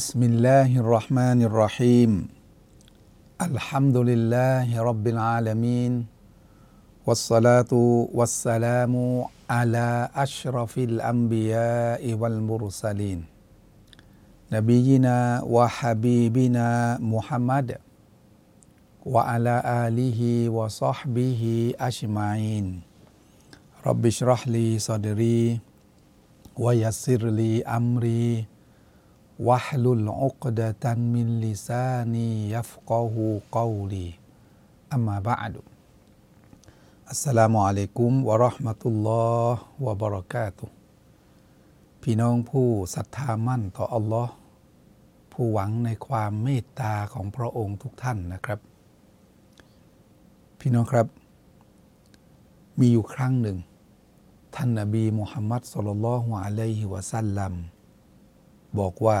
بسم الله الرحمن الرحيم الحمد لله رب العالمين والصلاة والسلام على أشرف الأنبياء والمرسلين نبينا وحبيبنا محمد وعلى آله وصحبه أجمعين رب اشرح لي صدري ويسر لي أمري วะลุลอุกดะตันมินลิซานียัฟกอฮูกอลีอัมมาบะดุอัสสลามุอะลัยกุมวะราะห์มะตุลลอฮ์วะบะเราะกาตุพี่น้องผู้ศรัทธามั่นต่ออัลลอฮ์ผู้หวังในความเมตตาของพระองค์ทุกท่านนะครับ พี่น้องครับ มีอยู่ครั้งหนึ่งท่านนบีมุฮัมมัดสุลลัลฮุอะลัยฮิวะสัลลัม บอกว่า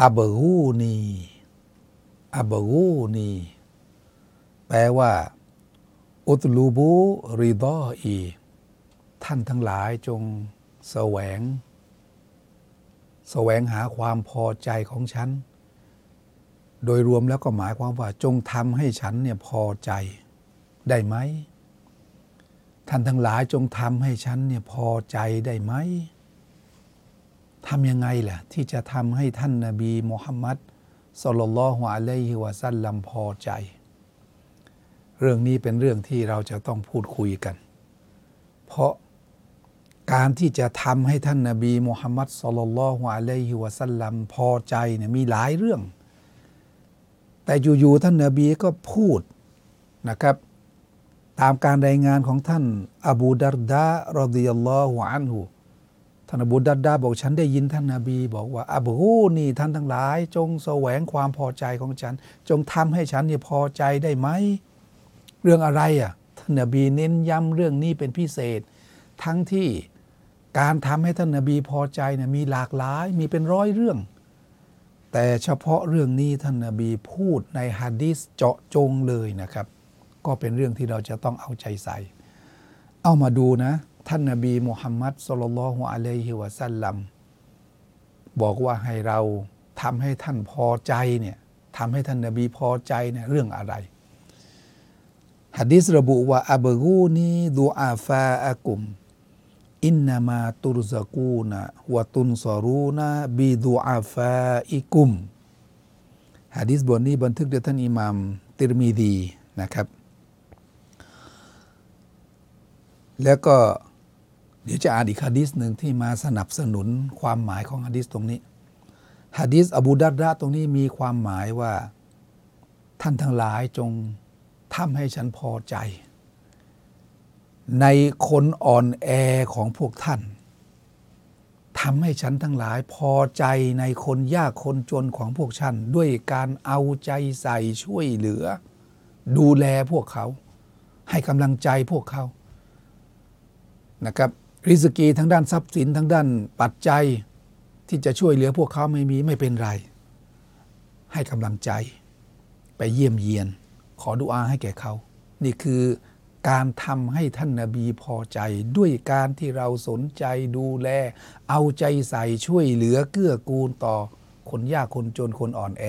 อับกูนีอับกูนีแปลว่า อุตลูบูริดออี ท่านทั้งหลายจงแสวง แสวงหาความพอใจของฉัน โดยรวมแล้วก็หมายความว่า จงทำให้ฉันเนี่ยพอใจได้ไหม ท่านทั้งหลายจงทำให้ฉันเนี่ยพอใจได้ไหม ทำยังไงล่ะ ที่จะทำให้ท่านนาบีมุฮัมมัดสุลลัลฮุอะลัยฮิวะสัลลัมพอใจ เรื่องนี้เป็นเรื่องที่เราจะต้องพูดคุยกัน เพราะการที่จะทำให้ท่านนาบีมุฮัมมัดสุลลัลฮุอะลัยฮิวะสัลลัมพอใจเนี่ยมีหลายเรื่อง แต่อยู่ๆท่านนาบีก็พูดนะครับตามการรายงานของท่านอบูดารดารดิยัลลอฮุอันฮุ ท่านอบูดัดดาบอกฉันได้ยินท่านนาบีบอกว่าอับฮูนี่ท่านทั้งหลาย จงแสวงความพอใจของฉัน จงทำให้ฉันเนี่ยพอใจได้ไหมเรื่องอะไรอะท่านนาบีเน้นย้ำเรื่องนี้เป็นพิเศษ ทั้งที่การทำให้ท่านนาบีพอใจเนี่ยมีหลากหลายมีเป็นร้อยเรื่อง แต่เฉพาะเรื่องนี้ท่านนาบีพูดในฮะดิษเจาะจงเลยนะครับ ก็เป็นเรื่องที่เราจะต้องเอาใจใส่ เอามาดูนะ ท่านนาบีมุฮัมมัดสุลลัลฮุอะลัยฮิวะสัลลัมบอกว่าให้เราทำให้ท่านพอใจเนี่ยทำให้ท่านนาบีพอใจเนี่ยเรื่องอะไรฮะดิษระบุว่าอับกูนีดูอาฟาอากุมอินนามาตุรซากูนะวะตุนซอรูนะบิดูอาฟาอิกุมฮะดิษบทนี้บันทึกโดยท่านอิหมามติรมีดีนะครับ แล้วก็ เดี๋ยวจะอ่านอีกฮะดิษหนึ่งที่มาสนับสนุนความหมายของฮะดิษตรงนี้ฮะดิษอบูดัดดะตรงนี้มีความหมายว่าท่านทั้งหลายจงทำให้ฉันพอใจ ในคนอ่อนแอของพวกท่านทำให้ฉันทั้งหลายพอใจในคนยากคนจนของพวกฉัน ด้วยการเอาใจใส่ช่วยเหลือ ดูแลพวกเขา ให้กำลังใจพวกเขานะครับ ริสกีทั้งด้านทรัพย์สินทั้งด้านปัจจัยที่จะช่วยเหลือพวกเขาไม่มีไม่เป็นไร ให้กำลังใจ ไปเยี่ยมเยียน ขอดุอาให้แก่เขา นี่คือการทำให้ท่านนาบีพอใจ ด้วยการที่เราสนใจดูแล เอาใจใส่ช่วยเหลือเกื้อกูลต่อคนยากคนจนคนอ่อนแอ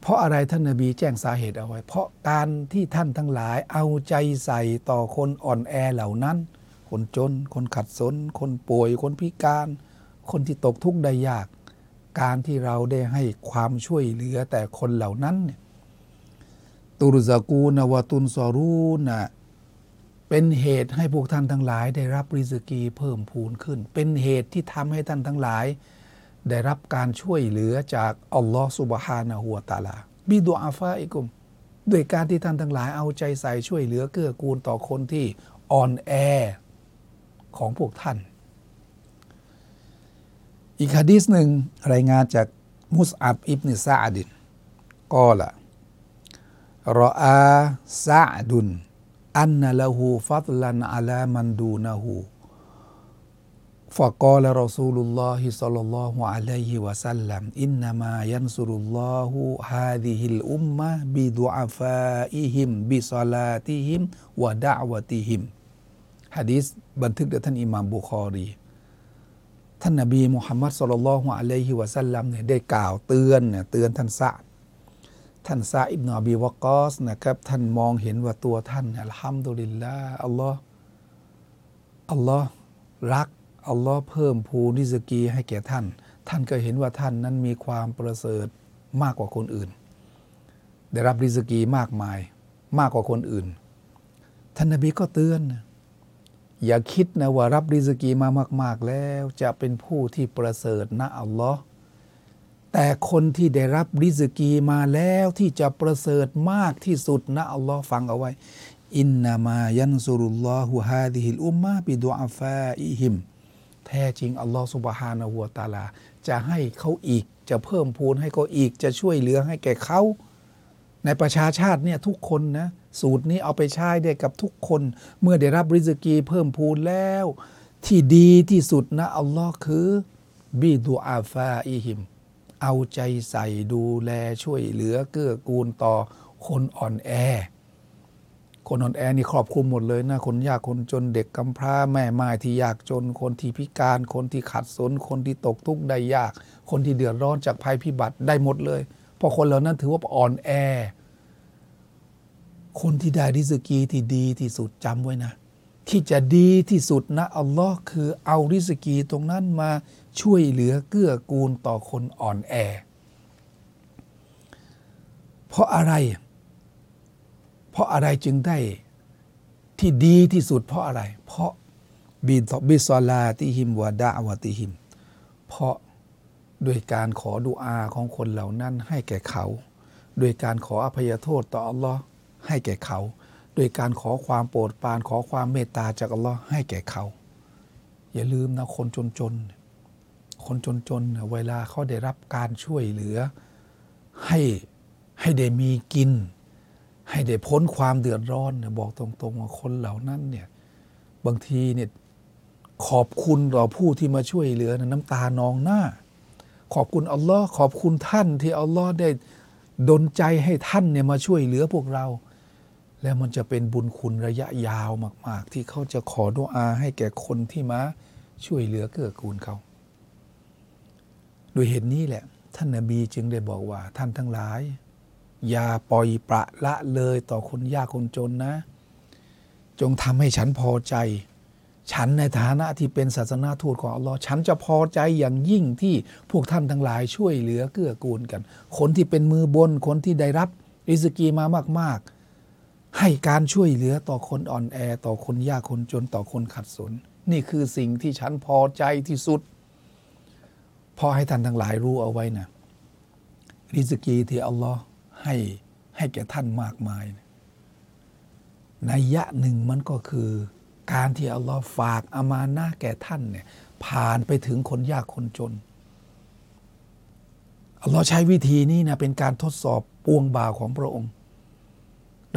เพราะอะไรท่านนาบีแจ้งสาเหตุเอาไว้ เพราะการที่ท่านทั้งหลายเอาใจใส่ต่อคนอ่อนแอเหล่านั้น คนจน คนขัดสน คนป่วย คนพิการ คนที่ตกทุกข์ได้ยาก การที่เราได้ให้ความช่วยเหลือแต่คนเหล่านั้นเนี่ยตุรซากูนวตุนซอรูนะเป็นเหตุให้พวกท่านทั้งหลาย ได้รับริสกีเพิ่มพูนขึ้น เป็นเหตุที่ทำให้ท่านทั้งหลาย ได้รับการช่วยเหลือจากอัลลอฮฺสุบฮานะฮูวตาลาบิดอาฟาอิกุมด้วยการที่ท่านทั้งหลายเอาใจใส่ช่วยเหลือเกื้อกูลต่อคนที่อ่อนแอ ของพวกท่าน อีกฮะดีษหนึ่งรายงานจากมุสอับอิบนซาอดินก็ละรออาซาดุนอันละหูฟัตลันอัลามันดูนะหูฟะกอลรอซูลุลลอฮิสัลลัลลอฮุอะลัยฮิวะสัลลัมอินนามายันซุรุลลอฮุฮาดิฮิลอุมมะบิดุอาฟาอิฮิมบิซาลาติฮิมวะดะวะติฮิม ฮะดีษบันทึกโดยท่านอิหม่ามบุคอรี ท่านนบีมุฮัมมัดสุลลัลฮุอะลัยฮิวะสัลลัมเนี่ยได้กล่าวเตือนเนี่ยเตือนท่านซะท่านซาอิบนาอบีวะกอสนะครับ ท่านมองเห็นว่าตัวท่านอัลฮัมดุลิลลาห์อัลลอฮ์อัลลอฮ์รักอัลลอฮ์เพิ่มพูนิสกีให้แก่ท่าน ท่านก็เห็นว่าท่านนั้นมีความประเสริฐมากกว่าคนอื่น ได้รับริสกีมากมายมากกว่าคนอื่น ท่านนบีก็เตือน อย่าคิดนะว่ารับริสกีมามาก ๆ แล้วจะเป็นผู้ที่ประเสริฐนะอัลลอฮ์แต่คนที่ได้รับริสกีมาแล้วที่จะประเสริฐมากที่สุดนะอัลลอฮ์ฟังเอาไว้ อินนามายันซุรุลลอฮุฮาดิฮิลอุมมาบิดุอาฟาอิฮิม แท้จริงอัลลอฮ์สุบฮานะฮูวตาลา จะให้เขาอีกจะเพิ่มพูนให้เขาอีกจะช่วยเหลือให้แก่เขา ในประชาชาติเนี่ยทุกคนนะ สูตรนี้เอาไปใช้ได้กับทุกคน เมื่อได้รับริสกีเพิ่มพูนแล้ว ที่ดีที่สุดนะอัลลอฮ์คือบิดุอาฟาอิฮิม เอาใจใส่ดูแลช่วยเหลือเกื้อกูลต่อคนอ่อนแอ คนอ่อนแอนี่ครอบคลุมหมดเลยนะ คนยากคนจนเด็กกำพร้าแม่ไม้ที่ยากจน คนที่พิการคนที่ขัดสน คนที่ตกทุกข์ได้ยาก คนที่เดือดร้อนจากภัยพิบัติได้หมดเลย เพราะคนเหล่านั้นถือว่าอ่อนแอ คนที่ได้ริสกีที่ดีที่สุดจำไว้นะ ที่จะดีที่สุดนะอัลลอฮ์คือเอาริสกีตรงนั้นมาช่วยเหลือเกื้อกูลต่อคนอ่อนแอ เพราะอะไร เพราะอะไรจึงได้ที่ดีที่สุดเพราะอะไร เพราะบิดบิซอลาติหิมวะดาวติหิม เพราะด้วยการขอดุอาของคนเหล่านั้นให้แก่เขาด้วยการขออภัยโทษต่ออัลลอฮ์ ให้แก่เขาด้วยการขอความโปรดปรานขอความเมตตาจากอัลลอฮ์ให้แก่เขา อย่าลืมนะคนจนๆ คนจนๆ เวลาเขาได้รับการช่วยเหลือ ให้ให้ได้มีกิน ให้ได้พ้นความเดือดร้อนนะบอกตรงๆว่าคนเหล่านั้นเนี่ยบางทีเนี่ยขอบคุณต่อผู้ที่มาช่วยเหลือนะน้ำตานองหน้า ขอบคุณอัลลอฮ์ขอบคุณท่านที่อัลลอฮ์ได้ดลใจให้ท่านเนี่ยมาช่วยเหลือพวกเรา แล้วมันจะเป็นบุญคุณระยะยาวมาก ๆ ที่เขาจะขอดุอาให้แก่คนที่มาช่วยเหลือเกื้อกูลเขา โดยเหตุนี้แหละ ท่านนาบีจึงได้บอกว่าท่านทั้งหลาย อย่าปล่อยประละเลยต่อคนยากคนจนนะ จงทำให้ฉันพอใจ ฉันในฐานะที่เป็นศาสนาทูตของอัลลอฮ์ฉันจะพอใจอย่างยิ่งที่พวกท่านทั้งหลายช่วยเหลือเกื้อกูลกัน คนที่เป็นมือบนคนที่ได้รับ ริสกีมามาก ๆ ให้การช่วยเหลือต่อคนอ่อนแอ ต่อคนยากคนจนต่อคนขัดสน นี่คือสิ่งที่ฉันพอใจที่สุด พอให้ท่านทั้งหลายรู้เอาไว้นะริสกีที่อัลลอฮ์ให้ให้แก่ท่านมากมายในยะหนึ่งมันก็คือการที่อัลลอฮ์ฝากอามานะแก่ท่านเนี่ยผ่านไปถึงคนยากคนจนอัลลอฮ์ใช้วิธีนี้นะเป็นการทดสอบปวงบ่าวของพระองค์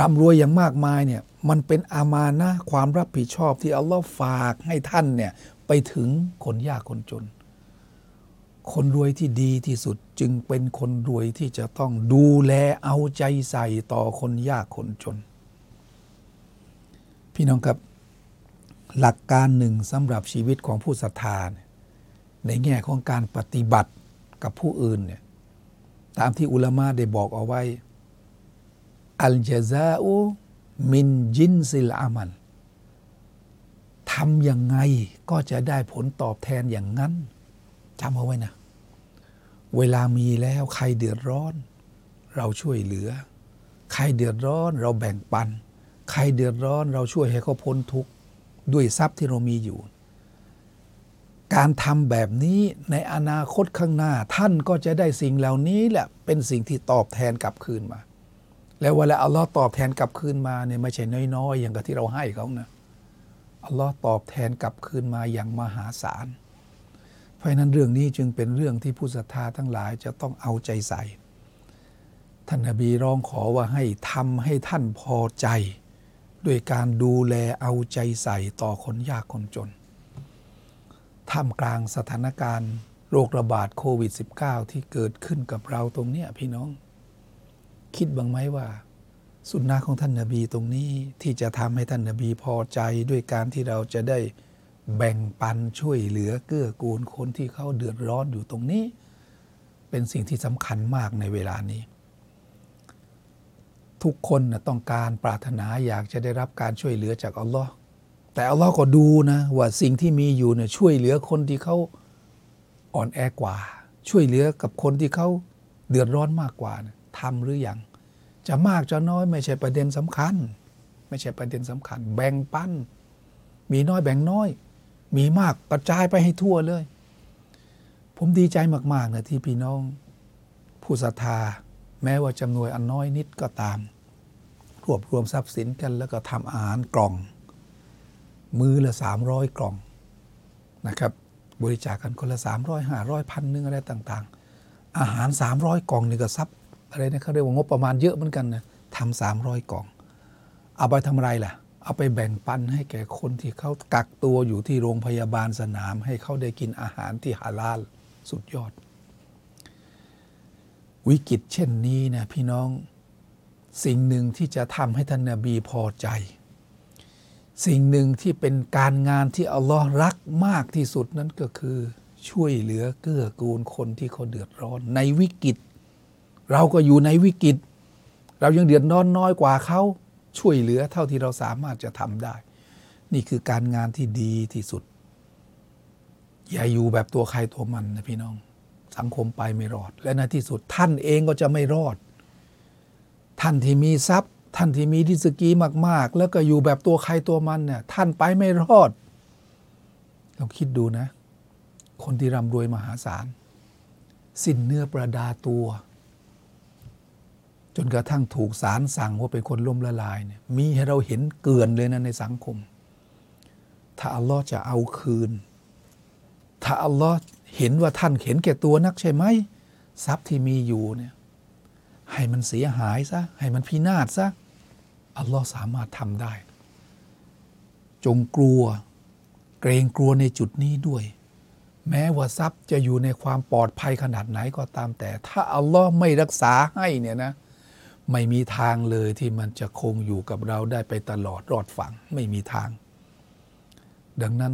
ร่ำรวยอย่างมากมายเนี่ยมันเป็นอามานะความรับผิดชอบที่อัลลอฮ์ฝากให้ท่านเนี่ยไปถึงคนยากคนจน คนรวยที่ดีที่สุดจึงเป็นคนรวยที่จะต้องดูแลเอาใจใส่ต่อคนยากคนจน พี่น้องครับหลักการหนึ่งสำหรับชีวิตของผู้ศรัทธาในแง่ของการปฏิบัติกับผู้อื่นเนี่ยตามที่อุลามะได้บอกเอาไว้ อัลจาซาอูมินจินซิลอามันทำยังไงก็จะได้ผลตอบแทนอย่างนั้นจำเอาไว้นะ เวลามีแล้วใครเดือดร้อน เราช่วยเหลือ ใครเดือดร้อนเราแบ่งปัน ใครเดือดร้อนเราช่วยให้เขาพ้นทุกข์ ด้วยทรัพย์ที่เรามีอยู่ การทำแบบนี้ในอนาคตข้างหน้าท่านก็จะได้สิ่งเหล่านี้แหละเป็นสิ่งที่ตอบแทนกลับคืนมา แล้วเวลาอัลลอฮ์ตอบแทนกลับคืนมาเนี่ยไม่ใช่น้อยๆ อย่างกับที่เราให้เขานะอัลลอฮ์ตอบแทนกลับคืนมาอย่างมหาศาล เพราะนั้นเรื่องนี้จึงเป็นเรื่องที่ผู้ศรัทธาทั้งหลายจะต้องเอาใจใส่ ท่านนบีร้องขอว่าให้ทำให้ท่านพอใจ ด้วยการดูแลเอาใจใส่ต่อคนยากคนจน ท่ามกลางสถานการณ์โรคระบาดโควิด -19 ที่เกิดขึ้นกับเราตรงเนี้ยพี่น้อง คิดบ้างไหมว่า สุนนะของท่านนาบีตรงนี้ที่จะทำให้ท่านนาบีพอใจด้วยการที่เราจะได้แบ่งปันช่วยเหลือเกื้อกูลคนที่เขาเดือดร้อนอยู่ตรงนี้ เป็นสิ่งที่สำคัญมากในเวลานี้ ทุกคนนะต้องการปรารถนาอยากจะได้รับการช่วยเหลือจากอัลลอฮ์แต่อัลลอฮ์ก็ดูนะว่าสิ่งที่มีอยู่เนี่ยช่วยเหลือคนที่เขาอ่อนแอกว่า ช่วยเหลือกับคนที่เขาเดือดร้อนมากกว่านะ ทำหรืออยังจะมากจะน้อยไม่ใช่ประเด็นสำคัญ ไม่ใช่ประเด็นสำคัญ แบ่งปัน มีน้อยแบ่งน้อย มีมากกระจายไปให้ทั่วเลย ผมดีใจมากๆนะที่พี่น้อง ผู้ศรัทธาแม้ว่าจำนวนอันน้อยนิดก็ตาม รวบรวมทรัพย์สินกันแล้วก็ทำอาหารกล่อง มือละสามร้อยกล่องนะครับบริจาคกันคนละสามร้อยห้าร้อยพันหนึ่งอะไรต่าง ๆ อาหารสามร้อยกล่องนี่ก็ซับ อะไรนะเขาเรียกว่างบประมาณเยอะเหมือนกันนะทำสามร้อยกล่อง เอาไปทำไรล่ะ เอาไปแบ่งปันให้แก่คนที่เขากักตัวอยู่ที่โรงพยาบาลสนาม ให้เขาได้กินอาหารที่ฮาลาลสุดยอด วิกฤตเช่นนี้นะพี่น้องสิ่งหนึ่งที่จะทำให้ท่านนบีพอใจ สิ่งหนึ่งที่เป็นการงานที่อัลลอฮ์รักมากที่สุดนั้นก็คือ ช่วยเหลือเกื้อกูลคนที่เขาเดือดร้อน ในวิกฤต เราก็อยู่ในวิกฤต เรายังเดือดร้อนน้อยกว่าเขาช่วยเหลือเท่าที่เราสามารถจะทำได้ นี่คือการงานที่ดีที่สุด อย่าอยู่แบบตัวใครตัวมันนะพี่น้อง สังคมไปไม่รอด และในที่สุดท่านเองก็จะไม่รอด ท่านที่มีทรัพย์ ท่านที่มีดิสกีมาก ๆ แล้วก็อยู่แบบตัวใครตัวมันเนี่ยท่านไปไม่รอดลองคิดดูนะ คนที่ร่ำรวยมหาศาล สิ้นเนื้อประดาตัว จนกระทั่งถูกศาลสั่งว่าเป็นคนล่มละลายเนี่ยมีให้เราเห็นเกินเลยนะในสังคม ถ้าอัลลอฮ์จะเอาคืน ถ้าอัลลอฮ์เห็นว่าท่านเห็นแก่ตัวนักใช่ไหมทรัพย์ที่มีอยู่เนี่ยให้มันเสียหายซะให้มันพินาศซะอัลลอฮ์สามารถทำได้ จงกลัว เกรงกลัวในจุดนี้ด้วย แม้ว่าทรัพย์จะอยู่ในความปลอดภัยขนาดไหนก็ตามแต่ ถ้าอัลลอฮ์ไม่รักษาให้เนี่ยนะ ไม่มีทางเลยที่มันจะคงอยู่กับเราได้ไปตลอดรอดฝั่งไม่มีทาง ดังนั้น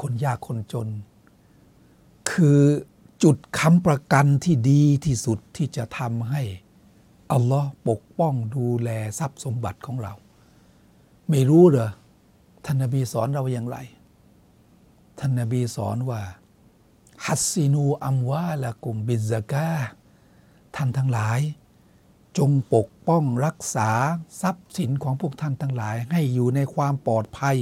คนยากคนจน คือจุดค้ำประกันที่ดีที่สุดที่จะทำให้อัลลอฮ์ปกป้องดูแลทรัพย์สมบัติของเรา ไม่รู้เหรอท่านนบีสอนเราอย่างไร ท่านนบีสอนว่า ฮัสซินูอัมวาละกุมบิซกาท่านทั้งหลาย จงปกป้องรักษาทรัพย์สินของพวกท่านทั้งหลาย ให้อยู่ในความปลอดภัย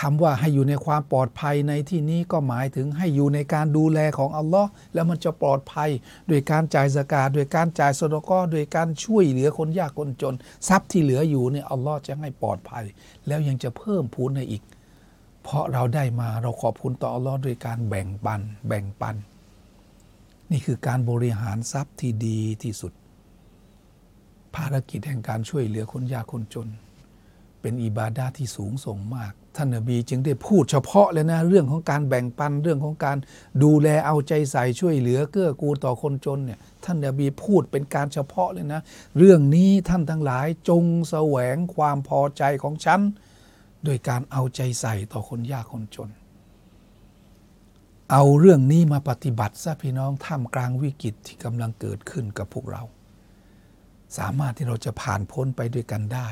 คำว่าให้อยู่ในความปลอดภัยในที่นี้ก็หมายถึงให้อยู่ในการดูแลของอัลลอฮ์แล้วมันจะปลอดภัยโดยการจ่ายสกาโดยการจ่ายสดก็โดยการช่วยเหลือคนยากคนจน ทรัพย์ที่เหลืออยู่เนี่ยอัลลอฮ์จะให้ปลอดภัย แล้วยังจะเพิ่มพูนให้อีก เพราะเราได้มาเราขอบคุณต่ออัลลอฮ์โดยการแบ่งปัน แบ่งปัน นี่คือการบริหารทรัพย์ที่ดีที่สุด ภารกิจแห่งการช่วยเหลือคนยากคนจน เป็นอิบาดาที่สูงส่งมาก ท่านนบีจึงได้พูดเฉพาะเลยนะ เรื่องของการแบ่งปันเรื่องของการดูแลเอาใจใส่ช่วยเหลือเกื้อกูลต่อคนจนเนี่ยท่านนบีพูดเป็นการเฉพาะเลยนะ เรื่องนี้ท่านทั้งหลายจงแสวงความพอใจของฉันโดยการเอาใจใส่ต่อคนยากคนจน เอาเรื่องนี้มาปฏิบัติซะพี่น้องท่ามกลางวิกฤตที่กำลังเกิดขึ้นกับพวกเรา สามารถที่เราจะผ่านพ้นไปด้วยกันได้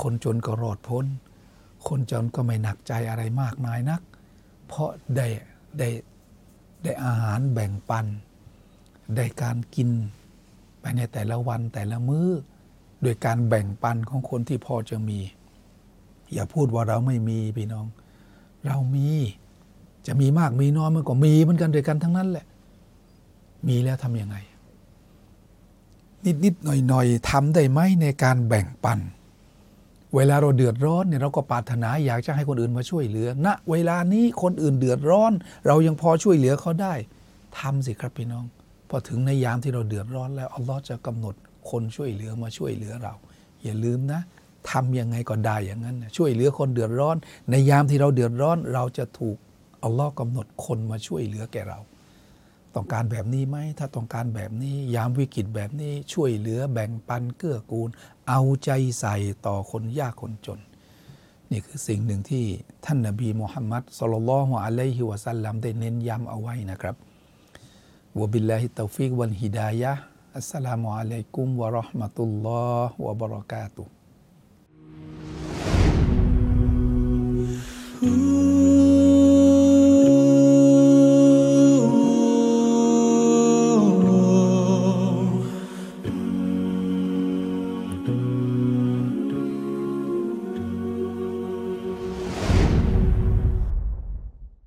คนจนก็รอดพ้น คนจนก็ไม่หนักใจอะไรมากมายนัก เพราะได้ได้ได้อาหารแบ่งปัน ได้การกินไปในแต่ละวันแต่ละมื้อ โดยการแบ่งปันของคนที่พอจะมี อย่าพูดว่าเราไม่มีพี่น้อง เรามีจะมีมากมีน้อยมันก็มีเหมือนกันด้วยกันทั้งนั้นแหละ มีแล้วทำยังไง นิดนิดหน่อยหน่อยทำได้ไหมในการแบ่งปัน เวลาเราเดือดร้อนเนี่ยเราก็ปรารถนาอยากจะให้คนอื่นมาช่วยเหลือณนะเวลานี้คนอื่นเดือดร้อน เรายังพอช่วยเหลือเขาได้ทำสิครับพี่น้อง พอถึงในยามที่เราเดือดร้อนแล้วอัลลอฮ์จะกำหนดคนช่วยเหลือมาช่วยเหลือเรา อย่าลืมนะทำยังไงก็ได้อย่างนั้น ช่วยเหลือคนเดือดร้อน ในยามที่เราเดือดร้อน เราจะถูกอัลลอฮ์กำหนดคนมาช่วยเหลือแก่เรา ต้องการแบบนี้ไหม ถ้าต้องการแบบนี้ ยามวิกฤตแบบนี้ช่วยเหลือแบ่งปันเกื้อกูล เอาใจใส่ต่อคนยากคนจน นี่คือสิ่งหนึ่งที่ท่านนบีมุฮัมมัดصلى الله عليه وسلمได้เน้นย้ำเอาไว้นะครับوبالله التوفيق والهداية السلام عليكم ورحمة الله وبركاته